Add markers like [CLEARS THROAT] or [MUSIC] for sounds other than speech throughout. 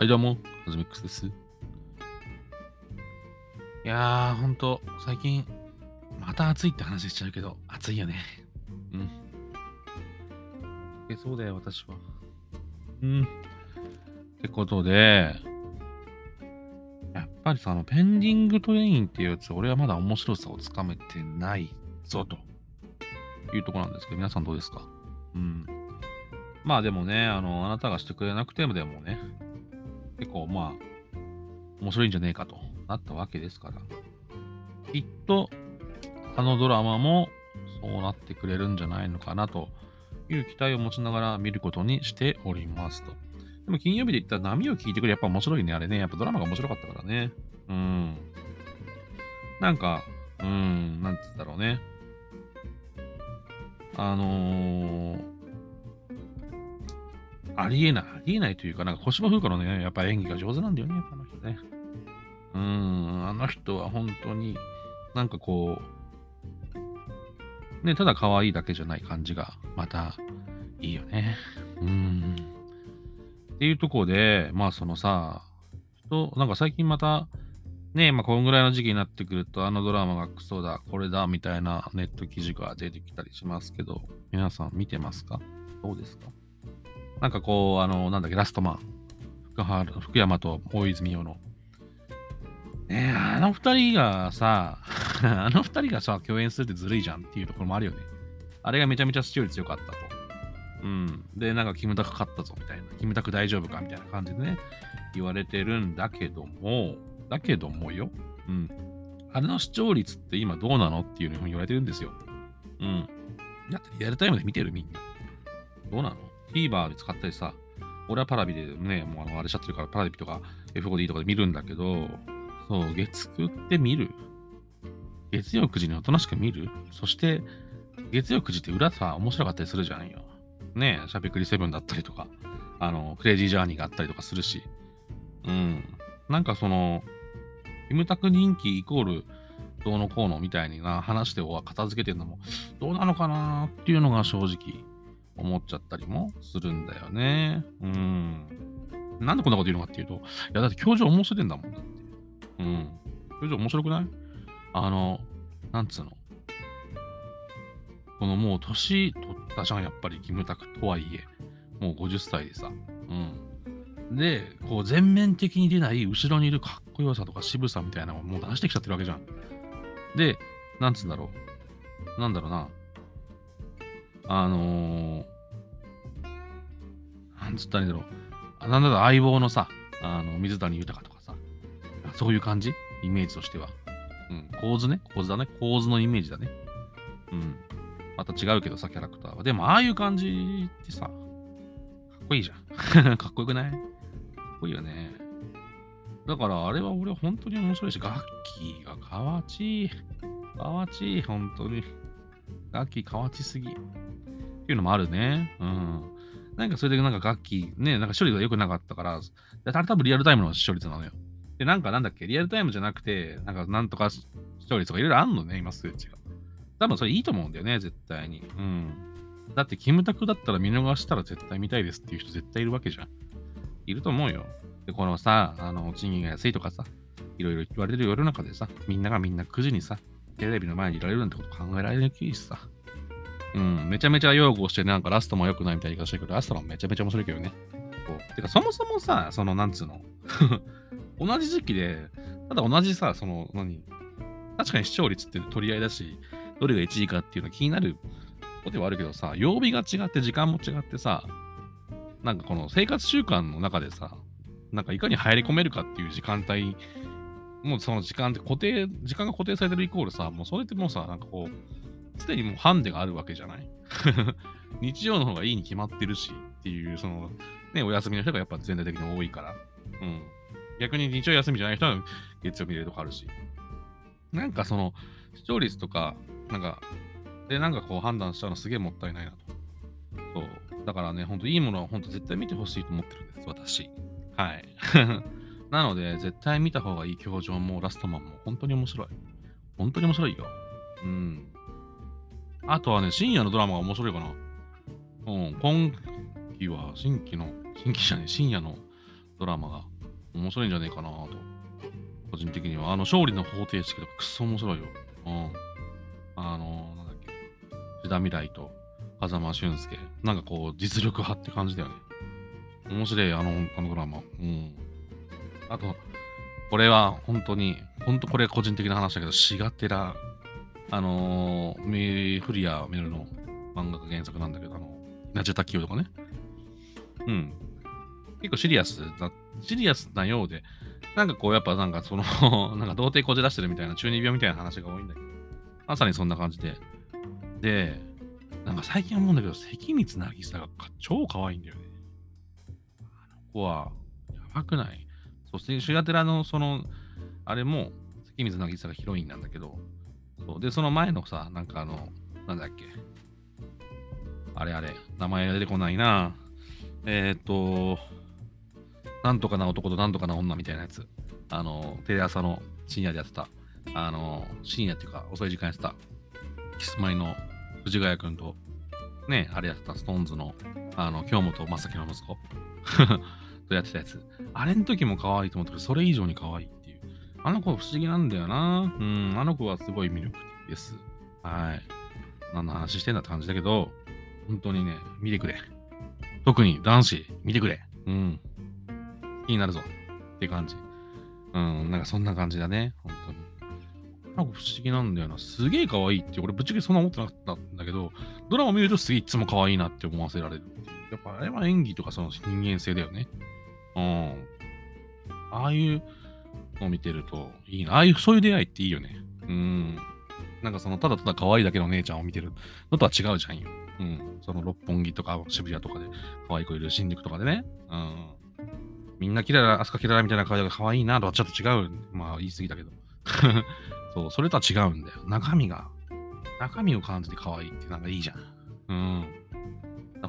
はい、どうも、はずみっくすです。いやー、ほんと、最近、また暑いって話しちゃうけど、暑いよね。うん。え、そうだよ、私は。うん。ってことで、やっぱりさ、あの、ペンディングトレインっていうやつ、俺はまだ面白さをつかめてないぞ、というところなんですけど、皆さんどうですか？うん。まあでもね、あの、あなたがしてくれなくてもでもね、結構まあ、面白いんじゃねえかとなったわけですから、きっと、あのドラマもそうなってくれるんじゃないのかなという期待を持ちながら見ることにしておりますと。でも金曜日で言ったら波を聞いてくれやっぱ面白いね、あれね。やっぱドラマが面白かったからね。うん。なんか、うん、なんて言うんだろうね。あのー、ありえない、ありえないというか、なんか小芝風花のね、やっぱ演技が上手なんだよね、あの人ね。うん、あの人は本当に、なんかこう、ね、ただ可愛いだけじゃない感じが、また、いいよね。うん。っていうところで、まあそのさ、人、なんか最近また、ねまあこんぐらいの時期になってくると、あのドラマがクソだ、これだ、みたいなネット記事が出てきたりしますけど、皆さん見てますか？どうですか？なんかこう、あの、なんだっけ、ラストマン。福原福山と大泉洋の。ねえ、あの二人がさ、[LAUGHS] あの二人がさ、共演するってずるいじゃんっていうところもあるよね。あれがめちゃめちゃ視聴率良かったと。うん。で、なんか、キムタク勝ったぞみたいな。キムタク大丈夫かみたいな感じでね、言われてるんだけども、だけどもよ。うん。あれの視聴率って今どうなのっていうのを言われてるんですよ。うん。だってリアルタイムで見てるみんな。どうなの ?TVer で使ったりさ、俺はパラビでね、もうあのあれしちゃってるから、パラビとか F5D とかで見るんだけど、そう、月9って見る？月曜9時におとなしく見る？そして、月曜9時って裏さ、面白かったりするじゃんよ。ねえ、シャペクリセブンだったりとか、あの、クレイジージャーニーがあったりとかするし。うん。なんかその、キムタク人気イコール、どうのこうのみたいな話して片付けてるのも、どうなのかなっていうのが正直思っちゃったりもするんだよね。うん。なんでこんなこと言うのかっていうと、いやだって教授面白いんだもんだって。うん。教授面白くない？あの、なんつうの？このもう年取ったじゃん、やっぱりキムタクとはいえ。もう50歳でさ。うん。で、こう全面的に出ない後ろにいるかっこよさとか渋さみたいなのをもう出してきちゃってるわけじゃん。で、なんつうんだろう。なんだろうな。あのー、なんつったらいいんだろう。なんだろう、相棒のさ、あの、水谷豊とかさ、そういう感じ？イメージとしては。うん、構図ね？構図だね。構図のイメージだね。うん。また違うけどさ、キャラクターは。でも、ああいう感じってさ、かっこいいじゃん。[LAUGHS] かっこよくない？かっこいいよね。だから、あれは俺本当に面白いし、ガッキーがかわちい。かわちい、本当に。ガッキーかわちすぎ。ていうのもあるね。うん。なんかそれでなんかガッキーね、なんか処理が良くなかったから、あれ多分リアルタイムの視聴率なのよ。で、なんかなんだっけ、リアルタイムじゃなくて、なんかなんとか視聴率とかいろいろあんのね、今数値が。多分それいいと思うんだよね、絶対に。うん。だって、キムタクだったら見逃したら絶対見たいですっていう人絶対いるわけじゃん。いると思うよ。で、このさ、あの、賃金が安いとかさ、いろいろ言われる世の中でさ、みんながみんな9時にさ、テレビの前にいられるなんてこと考えられにくいしさ。うん、めちゃめちゃ擁護して、なんかラストも良くないみたいな言い方してるけど、ラストもめちゃめちゃ面白いけどね。こうてか、そもそもさ、その、なんつうの、[LAUGHS] 同じ時期で、ただ同じさ、その、何、確かに視聴率って取り合いだし、どれが1位かっていうの気になることではあるけどさ、曜日が違って時間も違ってさ、なんかこの生活習慣の中でさ、なんかいかに入り込めるかっていう時間帯、もうその時間って固定、時間が固定されてるイコールさ、もうそれってもうさ、なんかこう、すでにもうハンデがあるわけじゃない？[LAUGHS] 日曜の方がいいに決まってるしっていう、その、ね、お休みの人がやっぱ全体的に多いから。うん。逆に日曜休みじゃない人は月曜見れるとかあるし。なんかその、視聴率とか、なんか、で、なんかこう判断しちゃうのすげえもったいないなと。そう。だからね、ほんといいものはほんと絶対見てほしいと思ってるんです、私。はい。[LAUGHS] なので、絶対見た方がいい教場もラストマンも本当に面白い。本当に面白いよ。うん。あとはね、深夜のドラマが面白いかな。うん、今期は新規の、新規じゃね、深夜のドラマが面白いんじゃねえかなと。個人的には。あの、勝利の方程式とかくっそ面白いよ。うん。あの、なんだっけ。志田未来と風間俊介。なんかこう、実力派って感じだよね。面白い、あの、あのドラマ。うん。あと、これは本当に、本当これ個人的な話だけど、シガテラ、あのー、フリア・メルの漫画が原作なんだけど、あの、ナジェタキヨとかね。うん。結構シリアスだ、シリアスなようで、なんかこう、やっぱなんかその [LAUGHS] なんか童貞こじらしてるみたいな、中二病みたいな話が多いんだけど、まさにそんな感じで。で、なんか最近思うんだけど、関光渚が超可愛いんだよね。あの子は、やばくない？そして、シュガテラのその、あれも、関水渚がヒロインなんだけど、そうで、その前のさ、なんかあの、なんだっけ。あれあれ、名前が出てこないな。えっ、ー、と、なんとかな男となんとかな女みたいなやつ。あの、テレ朝の深夜でやってた。あの、深夜っていうか遅い時間やってた。キスマイの藤ヶ谷君と、ね、あれやってた、ストーンズの、あの、京本正樹の息子 [LAUGHS] とやってたやつ。あれの時も可愛いと思ったけど、それ以上に可愛い。あの子不思議なんだよな。うん、あの子はすごい魅力的です。はい。何の話してんだって感じだけど、本当にね、見てくれ。特に男子、見てくれ。うん。気になるぞ。って感じ。うん、なんかそんな感じだね。本当に。なんか不思議なんだよな。すげえ可愛いって、俺ぶっちゃけそんな思ってなかったんだけど、ドラマ見るとすげえいつも可愛いなって思わせられる。やっぱあれは演技とかその人間性だよね。うん。ああいうを見てるといいな。ああいう、そういう出会いっていいよね。うん。なんかその、ただただ可愛いだけの姉ちゃんを見てるのとは違うじゃんよ。うん。その六本木とか渋谷とかで可愛い子いる新宿とかでね。うん。みんなキララ、アスカキララみたいな可愛いが可愛いなとはちょっと違う。まあ言い過ぎだけど。[LAUGHS] そう、それとは違うんだよ。中身が、中身を感じて可愛いってなんかいいじゃん。うん。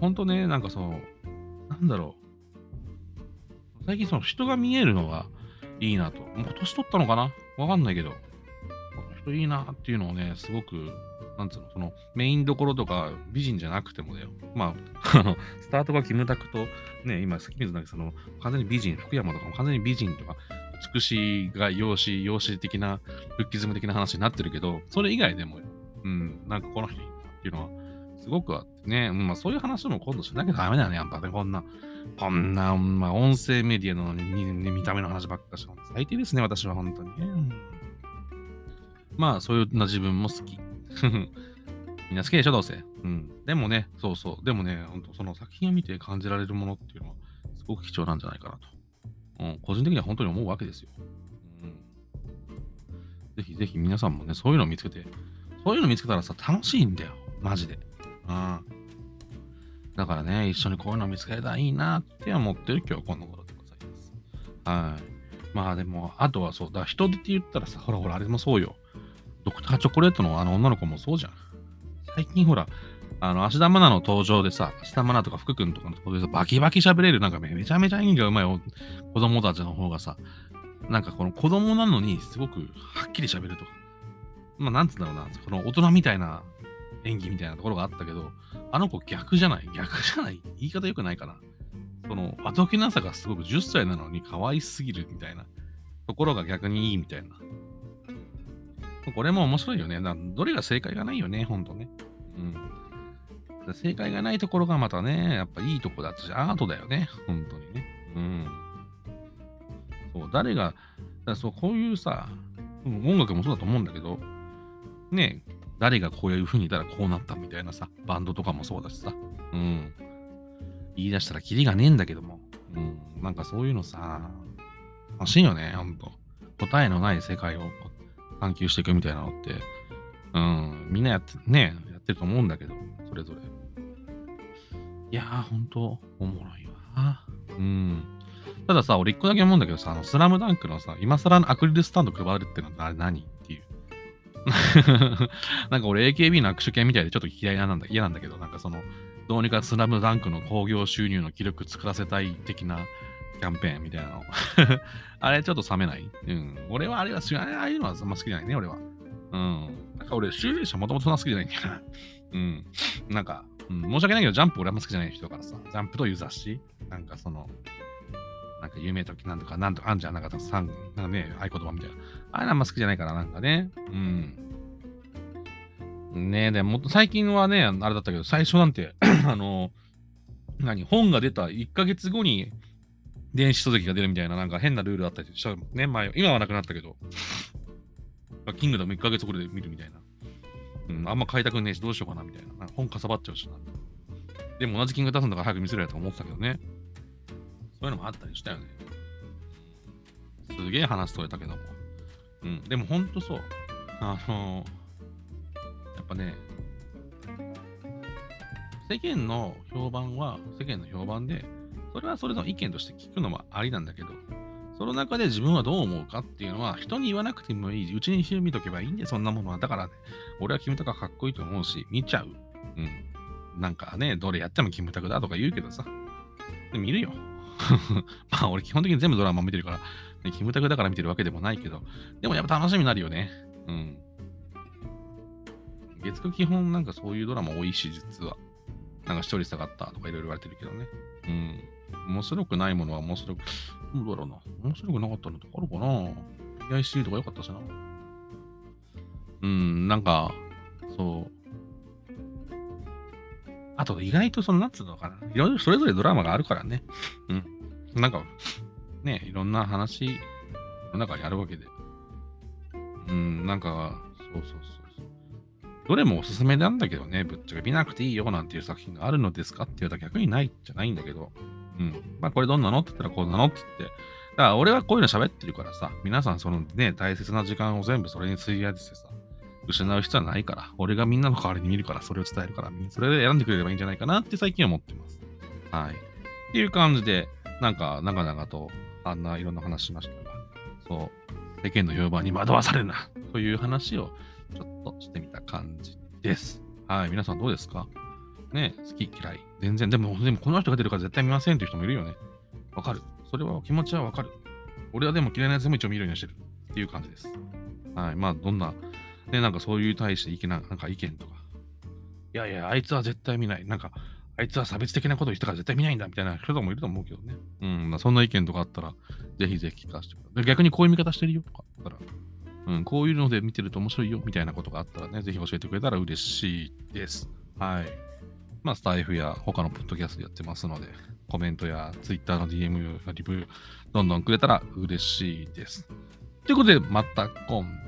ほんとね、なんかそう、なんだろう。最近その人が見えるのがいいなと。もう年取ったのかな？わかんないけど。この人いいなっていうのをね、すごく、なんつうの、そのメインどころとか美人じゃなくてもだよ。まあ、[LAUGHS] あの、スタートがキムタクと、ね、今、関水なんかその、完全に美人、福山とかも完全に美人とか、美しいが容姿、容姿的な、ルッキズム的な話になってるけど、それ以外でも、うん、なんかこの人っていうのは、すごくあってね、まあそういう話も今度しなきゃダメだよね、やっぱね、こんな、こんな、まあ音声メディアの、ね、見た目の話ばっかし最低ですね、私は本当に。まあそういうな自分も好き。[LAUGHS] みんな好きでしょ、どうせ。うん。でもね、そうそう。でもね、本当その作品を見て感じられるものっていうのは、すごく貴重なんじゃないかなと。うん、個人的には本当に思うわけですよ。うん。ぜひぜひ皆さんもね、そういうのを見つけて、そういうのを見つけたらさ、楽しいんだよ。マジで。うん。だからね、一緒にこういうの見つけたらいいなって思ってる今日この頃でございます。はい。まあでも、あとはそうだ、人手って言ったらさ、ほらほら、あれもそうよ。ドクターチョコレートのあの女の子もそうじゃん。最近ほら、あの、芦田愛菜の登場でさ、芦田愛菜とか福君とかの登場でさバキバキ喋れる、なんかめちゃめちゃ演技がうまい子供たちの方がさ、なんかこの子供なのにすごくはっきり喋るとか。まあ、なんつうんだろうな、この大人みたいな演技みたいなところがあったけど、あの子逆じゃない？逆じゃない？言い方良くないかな？その、あどけなさがすごく10歳なのに可愛すぎるみたいなところが逆にいいみたいな。これも面白いよね。どれが正解がないよね、ほんとね。うん。正解がないところがまたね、やっぱいいとこだったし、アートだよね。本当にね。うん。そう、誰が、だそう、こういうさ、音楽もそうだと思うんだけど、ね、誰がこういう風にいたらこうなったみたいなさ、バンドとかもそうだしさ、うん。言い出したらキリがねえんだけども、うん。なんかそういうのさ、欲しいよね、ほんと。答えのない世界を探求していくみたいなのって、うん、みんなやって、ね、やってると思うんだけど、それぞれ。いやー、ほんと、おもろいわ。うん。たださ、俺一個だけ思うんだけどさ、あの、スラムダンクのさ、今更のアクリルスタンド配るってのはあれ何っていう。[LAUGHS] なんか俺 AKB の握手券みたいでちょっと嫌いなんだ嫌なんだけど、なんかその、どうにかスラムダンクの興行収入の記録作らせたい的なキャンペーンみたいなの。[LAUGHS] あれちょっと冷めないうん。俺はあれは知らない。ああいうのはあんま好きじゃないね、俺は。うん。なんか俺、シューレーションもともとそんな好きじゃないんだよな。[LAUGHS] うん。なんか、うん、申し訳ないけど、ジャンプ俺あんま好きじゃない人だからさ、ジャンプという雑誌なんかその、なんか夢ときなんとか、なんとかあんじゃ、なんかたくさん、なんかね、合言葉みたいな。あれあんま好きじゃないから、なんかね。うん。ねえ、でも、最近はね、あれだったけど、最初なんて [CLEARS THROAT] あの、何、本が出た1ヶ月後に電子書籍が出るみたいな、なんか変なルールあったりしたね、前、今はなくなったけど、キングダム1ヶ月後で見るみたいな。うん、あんま買いたくねえし、どうしようかな、みたいな。な本かさばっちゃうしな。でも同じ金額出すんだから早く見せろやと思ってたけどね。そういうのもあったりしたよね。すげえ話それたけども。うん、でもほんとそう。あのー、やっぱね、世間の評判は世間の評判で、それはそれの意見として聞くのもありなんだけど、その中で自分はどう思うかっていうのは、人に言わなくてもいい。うちにしてみとけばいいんで、そんなものは。だからね、俺はキムタクかっこいいと思うし、見ちゃう。うん。なんかね、どれやってもキムタクだとか言うけどさ。見るよ。[LAUGHS] まあ俺基本的に全部ドラマ見てるから、ね、キムタクだから見てるわけでもないけど、でもやっぱ楽しみになるよね。うん。月9基本なんかそういうドラマ多いし、実は。なんか視聴率下がったとかいろいろ言われてるけどね。うん。面白くないものは面白く、どうだろうな。面白くなかったのとかあるかな ?PIC とか良かったしな。うん、なんか、そう。あと、意外とその、なんつうのかな。いろいろそれぞれドラマがあるからね。うん。なんか、ね、いろんな話の中にあるわけで。うん、なんか、そうそうそう。どれもおすすめなんだけどね、ぶっちゃけ見なくていいよなんていう作品があるのですかって言うと逆にないじゃないんだけど、うん。まあこれどんなのって言ったらこうなのって言って、だから俺はこういうの喋ってるからさ、皆さんそのね、大切な時間を全部それに費やしてさ、失う必要はないから、俺がみんなの代わりに見るからそれを伝えるから、みんなそれで選んでくれればいいんじゃないかなって最近は思ってます。はい。っていう感じで、なんか長々とあんないろんな話しましたが、そう、世間の評判に惑わされるな、という話をちょっとしてみた感じです。はい。皆さんどうですか？ね好き嫌い。全然。でも、でもこの人が出るから絶対見ませんっていう人もいるよね。わかる。それは気持ちはわかる。俺はでも嫌いなやつも一応見るようにしてるっていう感じです。はい。まあ、どんな、ね、なんかそういう対して意見なんか意見とか。いやいや、あいつは絶対見ない。なんか、あいつは差別的なこと言ったから絶対見ないんだみたいな人もいると思うけどね。うん、まあ、そんな意見とかあったら、ぜひぜひ聞かせてください。逆にこういう見方してるよとかあったら、うん、こういうので見てると面白いよみたいなことがあったらね、ぜひ教えてくれたら嬉しいです。はい。まあ、スタイフや他のポッドキャストやってますので、コメントや Twitter の DM やリブ、どんどんくれたら嬉しいです。ということで、また今度。